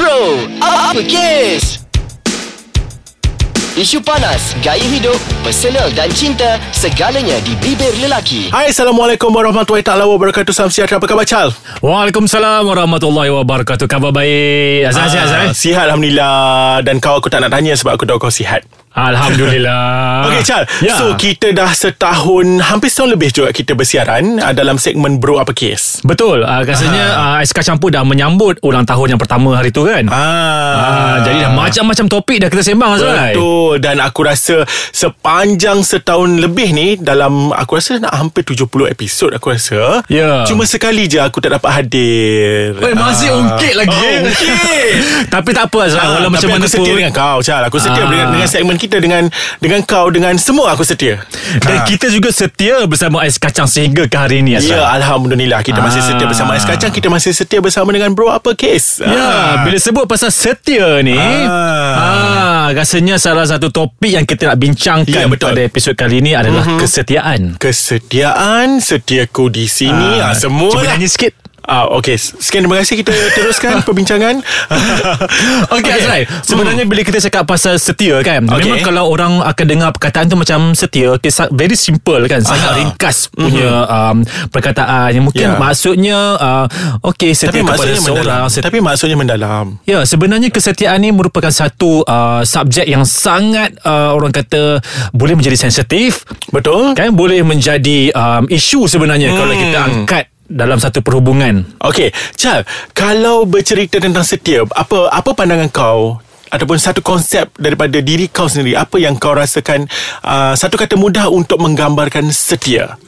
Bro, apa kes? Isu panas, gaya hidup, personal dan cinta, segalanya di bibir lelaki. Hai Assalamualaikum warahmatullahi taala wabarakatuh Salam sejahtera Apa khabar Chal? Waalaikumsalam warahmatullahi wabarakatuh. Khabar baik. Azhar sihat Azhar. Ah, Sihat Alhamdulillah Dan kau aku tak nak tanya Sebab aku tahu kau sihat Alhamdulillah. Okay Chal Ya. So kita dah setahun Hampir setahun lebih juga Kita bersiaran uh, Dalam segmen Bro Apa Kes Betul. Uh, rasanya uh, SK Campur dah menyambut ulang tahun yang pertama hari tu kan. Ah, jadi dah macam-macam topik dah kita sembang Azrai. Betul Dan aku rasa Sepanjang setahun lebih ni Dalam Aku rasa nak hampir 70 episod Aku rasa Ya. Cuma sekali je Aku tak dapat hadir Eh, masih Ah. ungkit lagi. Oh, ungkit Tapi tak apa Azrai. Ah, Walau macam tapi mana aku setia dengan kau Chal Aku setia Ah. dengan, dengan segmen kita Dengan dengan kau Dengan semua aku setia Dan Ah. kita juga setia bersama Ais Kacang sehingga ke hari ini. Ya Alhamdulillah Kita masih Ah. setia bersama Ais Kacang Kita masih setia bersama dengan Bro Apa Kes Ya, bila sebut pasal setia ni, Ah. ah. rasanya salah satu topik yang kita nak bincangkan Ya, betul. pada episod kali ini adalah kesetiaan. Kesetiaan Setiaku di sini ah, Semua Cuba nyanyi sikit. Ah, okay. Sekian terima kasih Kita teruskan perbincangan Okey Azrai Sebenarnya bila kita cakap pasal setia kan Okey. Memang kalau orang akan dengar perkataan tu macam setia okay, Very simple kan Sangat Aha. ringkas punya um, perkataan Yang mungkin Ya. maksudnya uh, Okey setia Tapi kepada maksudnya seorang mendalam setia Tapi maksudnya mendalam Ya, sebenarnya kesetiaan ni merupakan satu uh, subjek yang sangat uh, orang kata boleh menjadi sensitif, Betul kan? Boleh menjadi um, isu sebenarnya hmm. kalau kita angkat dalam satu perhubungan. Okey, Chal, kalau bercerita tentang setia, apa apa pandangan kau ataupun satu konsep daripada diri kau sendiri, apa yang kau rasakan uh, satu kata mudah untuk menggambarkan setia?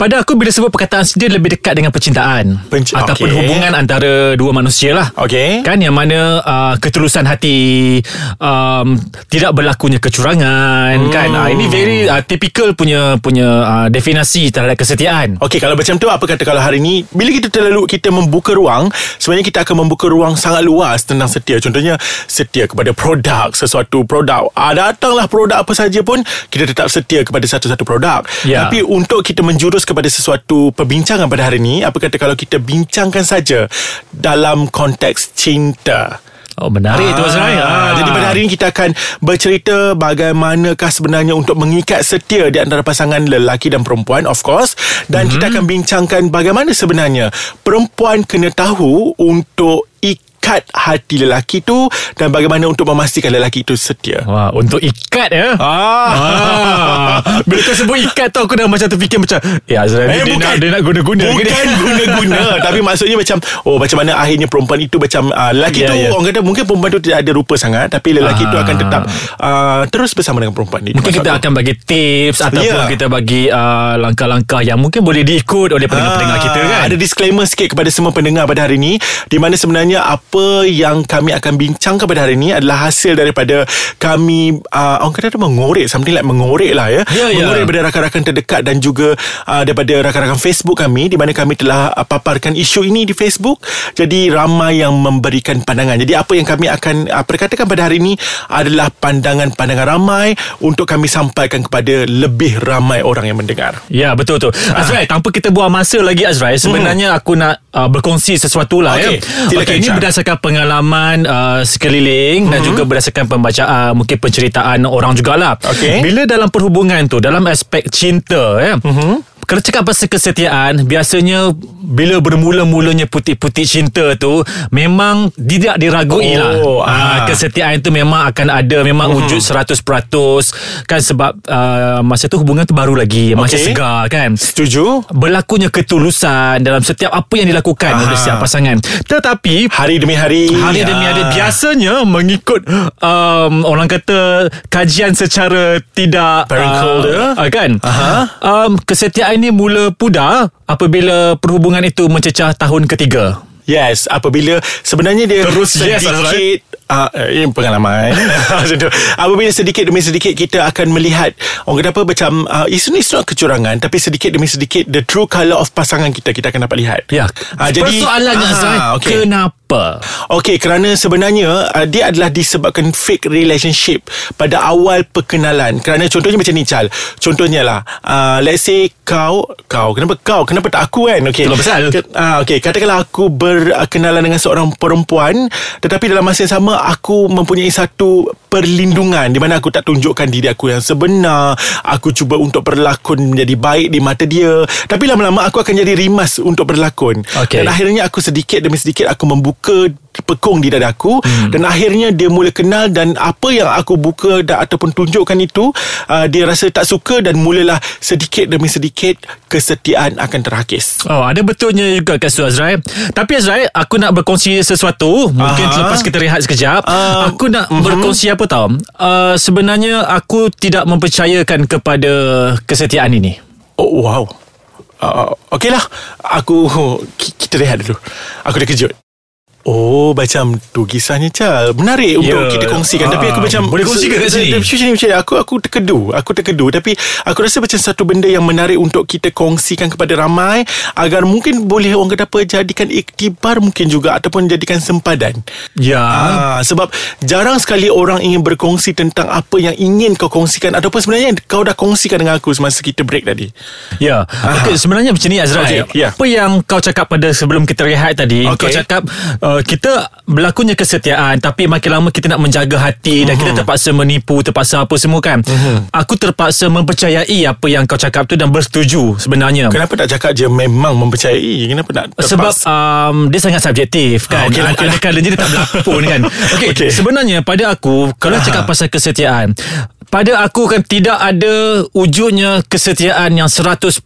Pada aku bila sebut perkataan setia lebih dekat dengan percintaan Penci- ataupun okey. hubungan antara dua manusia lah. Okey. Kan yang mana uh, ketulusan hati um, tidak berlakunya kecurangan hmm. kan. Uh, ini very uh, typical punya punya uh, definisi terhadap kesetiaan. Okey, kalau macam tu apa kata kalau hari ni bila kita terlalu kita membuka ruang, sebenarnya kita akan membuka ruang sangat luas tentang setia. Contohnya setia kepada produk, sesuatu produk. Ah, datanglah produk apa saja pun kita tetap setia kepada satu-satu produk. Ya. Tapi untuk kita menjurus kepada sesuatu perbincangan pada hari ini, apa kata kalau kita bincangkan saja dalam konteks cinta. Oh menarik tu Azrai. Ah, Jadi pada hari ini kita akan bercerita bagaimanakah sebenarnya untuk mengikat setia di antara pasangan lelaki dan perempuan of course dan mm-hmm. kita akan bincangkan bagaimana sebenarnya perempuan kena tahu untuk ikat hati lelaki tu dan bagaimana untuk memastikan lelaki itu setia. Wah, untuk ikat ya. Ah. Bila kau sebut ikat tu aku dah macam terfikir macam eh Azrai Eh, dia nak dia nak guna-guna Bukan guna-guna Tapi maksudnya macam Oh macam mana akhirnya perempuan itu Macam uh, Lelaki Ya, tu ya. Orang kata mungkin perempuan tu Tidak ada rupa sangat Tapi lelaki tu Ah. akan tetap uh, Terus bersama dengan perempuan ni Mungkin kita akan bagi tips Ataupun Ya. kita bagi uh, Langkah-langkah Yang mungkin boleh diikut Oleh pendengar-pendengar Ah, kita kan Ada disclaimer sikit kepada semua pendengar pada hari ini Di mana sebenarnya apa yang kami akan bincangkan pada hari ini Adalah hasil daripada kami uh, Orang kata tu mengorek Something like mengorek lah ya. Ya, ya. Mengorek daripada rakan-rakan terdekat Dan juga uh, daripada rakan-rakan Facebook kami Di mana kami telah uh, paparkan isu ini di Facebook. Jadi ramai yang memberikan pandangan. Jadi apa yang kami akan uh, perkatakan pada hari ini Adalah pandangan-pandangan ramai Untuk kami sampaikan kepada lebih ramai orang yang mendengar. Ya betul tu Ah. Azrai tanpa kita buang masa lagi Azrai Sebenarnya aku nak uh, berkongsi sesuatu lah Okey, ya silakan, Okey, Ini Syah. Berdasarkan pengalaman uh, sekeliling Dan juga berdasarkan pembacaan Mungkin penceritaan orang jugalah. Okey. Bila dalam perhubungan tu Dalam aspek cinta ya Kalau cakap pasal kesetiaan Biasanya Bila bermula-mulanya Putik-putik cinta tu Memang Tidak diragui lah Oh, Ah, ah. Kesetiaan tu memang akan ada Memang wujud 100% Kan sebab uh, Masa tu hubungan tu baru lagi Masih segar kan Setuju? Berlakunya ketulusan Dalam setiap apa yang dilakukan Ah. Oleh setiap pasangan Tetapi Hari demi hari Hari demi hari Ah. Biasanya Mengikut um, Orang kata Kajian secara Tidak dia. uh, Kan Aha. um, Kesetiaan ini mula pudar Apabila perhubungan itu Mencecah tahun ketiga? Yes Apabila Sebenarnya dia Terus yes, Sedikit uh, Ini pengalaman. Apabila sedikit demi sedikit Kita akan melihat Orang kata apa Macam uh, It's it's not kecurangan Tapi sedikit demi sedikit The true colour of pasangan kita Kita akan dapat lihat. Ya. Ah, jadi- Persoalannya Ah, Azrai okey. Kenapa Kenapa? Okey, kerana sebenarnya uh, dia adalah disebabkan fake relationship pada awal perkenalan. Kerana contohnya macam ni, Chal. Contohnya lah, uh, let's say kau, kau, kenapa kau? Kenapa tak aku kan? Okey. Itulah pasal. Ke, uh, Okey, katakanlah aku berkenalan dengan seorang perempuan tetapi dalam masa yang sama aku mempunyai satu perlindungan di mana aku tak tunjukkan diri aku yang sebenar. Aku cuba untuk berlakon menjadi baik di mata dia. Tapi lama-lama aku akan jadi rimas untuk berlakon. Okey. Dan akhirnya aku sedikit demi sedikit aku membuka pekung di dada aku hmm. dan akhirnya dia mula kenal dan apa yang aku buka dan ataupun tunjukkan itu uh, dia rasa tak suka dan mulalah sedikit demi sedikit kesetiaan akan terhakis. Oh, ada betulnya juga kat Azrael. Tapi Azrael, aku nak berkongsi sesuatu. Mungkin Aha. selepas kita rehat sekejap. Ah, aku nak mhm. berkongsi apa tau. Uh, sebenarnya aku tidak mempercayakan kepada kesetiaan ini. Oh wow. Uh, Okey lah Aku ki- Kita rehat dulu Aku dah kejut Oh macam tu kisahnya Chal Menarik Ya. untuk kita kongsikan Tapi aku Ah, macam boleh kongsikan kat sini? Macam ni macam Aku, aku terkedu Aku terkedu Tapi aku rasa macam satu benda yang menarik Untuk kita kongsikan kepada ramai Agar mungkin boleh orang kata apa Jadikan iktibar mungkin juga Ataupun jadikan sempadan Ya. Ah, sebab jarang sekali orang ingin berkongsi tentang apa yang ingin kau kongsikan ataupun sebenarnya kau dah kongsikan dengan aku semasa kita break tadi. Ya. Okey, sebenarnya macam ni Azrael. Okey, ya. Apa yang kau cakap pada sebelum kita rehat tadi, Okey. kau cakap uh, kita berlakunya kesetiaan tapi makin lama kita nak menjaga hati dan Mhm. kita terpaksa menipu, terpaksa apa semua kan. Aku terpaksa mempercayai apa yang kau cakap tu dan bersetuju sebenarnya. Kenapa tak cakap je memang mempercayai? Kenapa nak terpaksa? Sebab um, dia sangat subjektif kan. Okey lah. Ada kalanya dia tak berlakon kan. Okey, Okey. sebenarnya pada aku kalau Aha. cakap pasal kesetiaan, pada aku kan tidak ada wujudnya kesetiaan yang 100%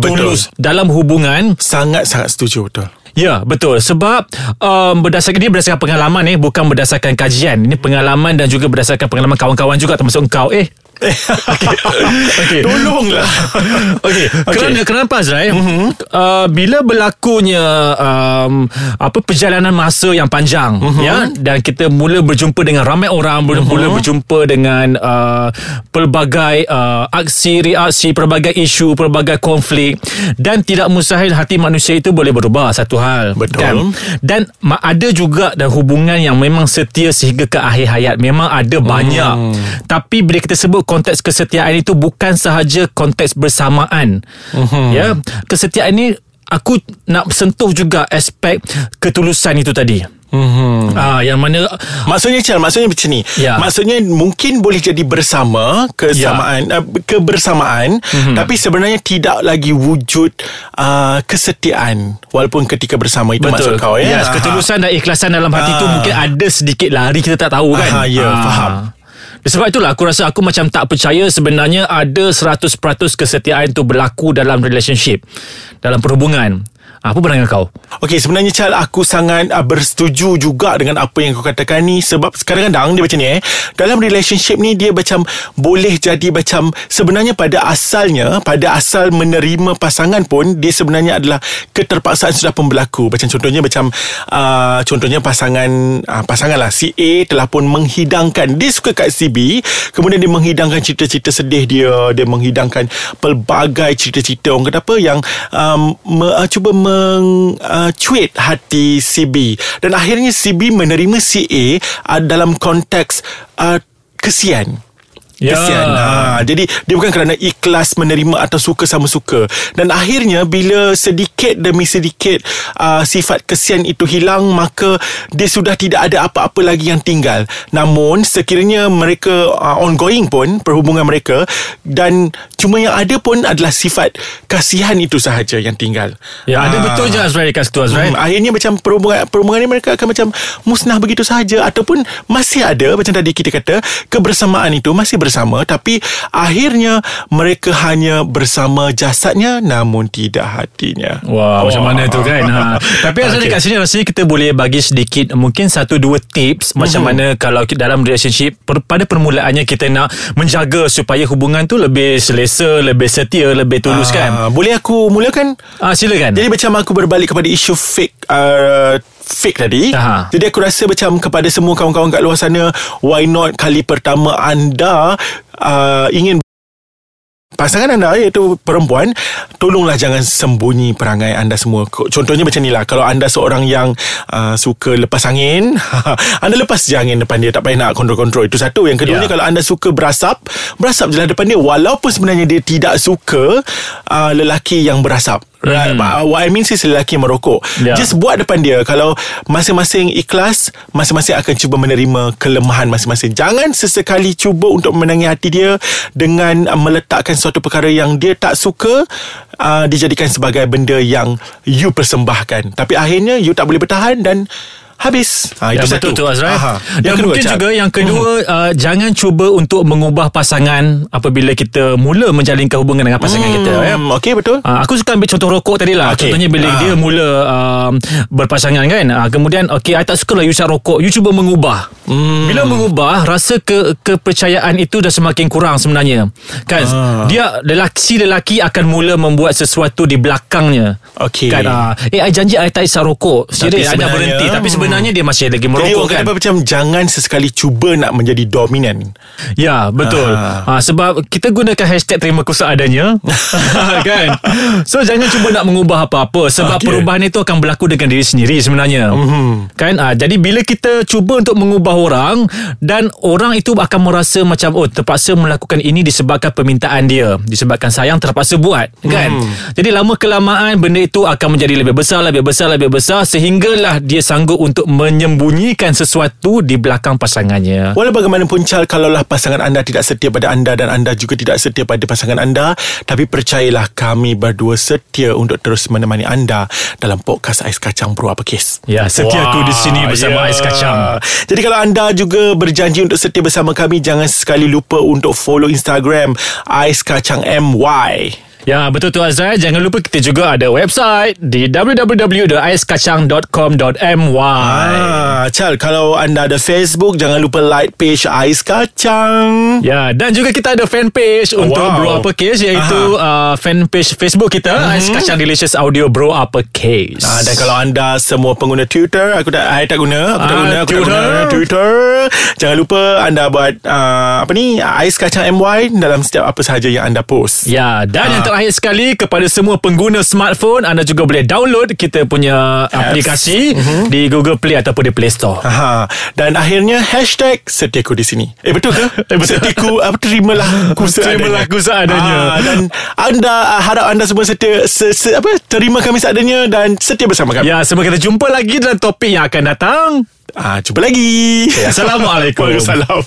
tulus dalam hubungan sangat-sangat setuju betul. Ya betul. Sebab um, berdasarkan dia berdasarkan pengalaman ni bukan berdasarkan kajian. Ini pengalaman dan juga berdasarkan pengalaman kawan-kawan juga termasuk engkau. Eh Okey. Tolonglah. Okey, Okey. kerana kenapa Azrael? Mm-hmm. Uh, bila berlakunya um, apa perjalanan masa yang panjang mm-hmm. ya dan kita mula berjumpa dengan ramai orang, mula, Mhm. mula berjumpa dengan uh, pelbagai uh, aksi reaksi, pelbagai isu, pelbagai konflik dan tidak mustahil hati manusia itu boleh berubah satu hal. Betul. Kan? Dan ada juga dan hubungan yang memang setia sehingga ke akhir hayat. Memang ada banyak. Hmm. Tapi bila kita sebut konteks kesetiaan itu bukan sahaja konteks bersamaan. Hmm. Ya, kesetiaan ini aku nak sentuh juga aspek ketulusan itu tadi. Hmm. Ah, yang mana Maksudnya Chal Maksudnya macam ni Ya. Maksudnya mungkin boleh jadi bersama Kesamaan uh, Kebersamaan mm-hmm. Tapi sebenarnya tidak lagi wujud uh, Kesetiaan Walaupun ketika bersama Itu maksud kau ya Yes, Aha. ketulusan dan ikhlasan dalam hati itu Ah. mungkin ada sedikit lari kita tak tahu kan. Aha, ya, faham. Sebab itulah aku rasa aku macam tak percaya sebenarnya ada 100% kesetiaan itu berlaku dalam relationship, dalam perhubungan. Apa pandangan kau? Okey sebenarnya Chal Aku sangat uh, bersetuju juga Dengan apa yang kau katakan ni Sebab kadang-kadang Dia macam ni eh. Dalam relationship ni Dia macam Boleh jadi macam Sebenarnya pada asalnya Pada asal menerima pasangan pun Dia sebenarnya adalah Keterpaksaan sudah pun berlaku Macam contohnya Macam uh, Contohnya pasangan uh, Pasangan lah. Si A telah pun menghidangkan Dia suka kat si B Kemudian dia menghidangkan Cerita-cerita sedih dia Dia menghidangkan Pelbagai cerita-cerita Orang kata apa Yang um, me, uh, Cuba mencuit uh, hati si B. Dan akhirnya si B menerima si A uh, dalam konteks uh, kesian Ya. Kesian ha, Jadi dia bukan kerana ikhlas menerima atau suka sama suka Dan akhirnya bila sedikit demi sedikit uh, Sifat kesian itu hilang Maka dia sudah tidak ada apa-apa lagi yang tinggal Namun sekiranya mereka uh, ongoing pun Perhubungan mereka Dan cuma yang ada pun adalah sifat kasihan itu sahaja yang tinggal Ya, ada Ah. betul je Azrael kat situ Azrael. Hmm, akhirnya macam perhubungan perhubungan ni mereka akan macam musnah begitu sahaja ataupun masih ada macam tadi kita kata kebersamaan itu masih bersama tapi akhirnya mereka hanya bersama jasadnya namun tidak hatinya. Wah, macam mana tu kan ha. Tapi Azrael Okey. kat sini Rasanya kita boleh bagi sedikit Mungkin satu dua tips Macam mana Kalau kita dalam relationship per, Pada permulaannya Kita nak menjaga Supaya hubungan tu Lebih selesa Lebih setia Lebih tulus kan Ah, boleh aku mulakan? ah, Silakan Jadi macam aku berbalik kepada isu fake uh, fake tadi. Aha. Jadi aku rasa macam kepada semua kawan-kawan kat luar sana, why not kali pertama anda uh, ingin pasangan anda iaitu perempuan tolonglah jangan sembunyi perangai anda semua. Contohnya macam ni lah. Kalau anda seorang yang uh, suka lepas angin anda lepas je angin depan dia. Tak payah nak kontrol-kontrol. Itu satu. Yang keduanya Ya. kalau anda suka berasap berasap je lah depan dia. Walaupun sebenarnya dia tidak suka uh, lelaki yang berasap Right. Hmm. What I mean is lelaki yang merokok Ya. Just buat depan dia Kalau masing-masing ikhlas Masing-masing akan cuba menerima Kelemahan masing-masing Jangan sesekali cuba Untuk menangi hati dia Dengan meletakkan Suatu perkara yang dia tak suka uh, Dijadikan sebagai benda yang You persembahkan Tapi akhirnya You tak boleh bertahan Dan Habis ha, Ya, Itu betul satu tu Azrai. Aha. Dan mungkin Cap. juga yang kedua uh, jangan cuba untuk mengubah pasangan apabila kita mula menjalinkan hubungan dengan pasangan Hmm, kita ya. Okay betul Uh, aku suka ambil contoh rokok tadi lah Okey. Contohnya bila Ah. dia mula uh, berpasangan kan uh, Kemudian okay, I tak suka lah you usap rokok You cuba mengubah hmm. Bila mengubah Rasa ke, kepercayaan itu dah semakin kurang sebenarnya Kan Ah. Dia lelaki lelaki akan mula membuat sesuatu di belakangnya Okey. Kan uh, Eh I janji I tak isap rokok Serius I dah berhenti Tapi sebenarnya dia masih lagi Jadi merokok orang kan? kata macam Jangan sesekali cuba Nak menjadi dominan? Ya betul. Ha, Sebab kita gunakan hashtag Terima ku seadanya Kan? So jangan cuba nak mengubah apa-apa Sebab Okey. perubahan itu akan berlaku Dengan diri sendiri sebenarnya. Mm-hmm. Kan? Ha, Jadi bila kita cuba untuk mengubah orang Dan orang itu akan merasa macam Oh terpaksa melakukan ini Disebabkan permintaan dia Disebabkan sayang terpaksa buat Kan? Hmm. Jadi lama kelamaan Benda itu akan menjadi lebih besar Lebih besar Lebih besar Sehinggalah dia sanggup untuk Menyembunyikan sesuatu Di belakang pasangannya. Walau bagaimanapun Chal Kalaulah pasangan anda tidak setia pada anda Dan anda juga tidak setia pada pasangan anda Tapi percayalah kami berdua setia Untuk terus menemani anda Dalam podcast Ais Kacang Bro Apa Kes? Ya, setia aku di sini bersama Ais Kacang. Jadi kalau anda juga berjanji untuk setia bersama kami Jangan sekali lupa untuk follow Instagram Ais Kacang MY Ya, betul tu Azrai. Jangan lupa kita juga ada website di www.aiskacang.com.my. Ah, Chal, kalau anda ada Facebook Jangan lupa like page Ais Kacang Ya, dan juga kita ada fan page Oh, untuk wow. Bro Uppercase iaitu uh, fan page Facebook kita uh-huh. Ais Kacang Delicious Audio Bro Uppercase. Ah, dan kalau anda semua pengguna Twitter, aku tak, I tak guna, aku tak Ah, guna, aku Twitter. tak guna Twitter. Jangan lupa anda buat uh, apa ni, ais kacang MY dalam setiap apa sahaja yang anda post. Ya, dan Ah. yang terakhir sekali kepada semua pengguna smartphone anda juga boleh download kita punya aplikasi Mhm. di Google Play ataupun di Play Store. Aha. Dan akhirnya hashtag setiaku di sini. Eh betul ke? Eh, betul. Setiaku apa terimalah ku. Terimalah ku seadanya. Ah, dan anda ah, harap anda semua setia se, se, apa terima kami seadanya dan setia bersama kami. Ya, sampai kita jumpa lagi dalam topik yang akan datang. Ah, jumpa lagi. Assalamualaikum. Waalaikumsalam.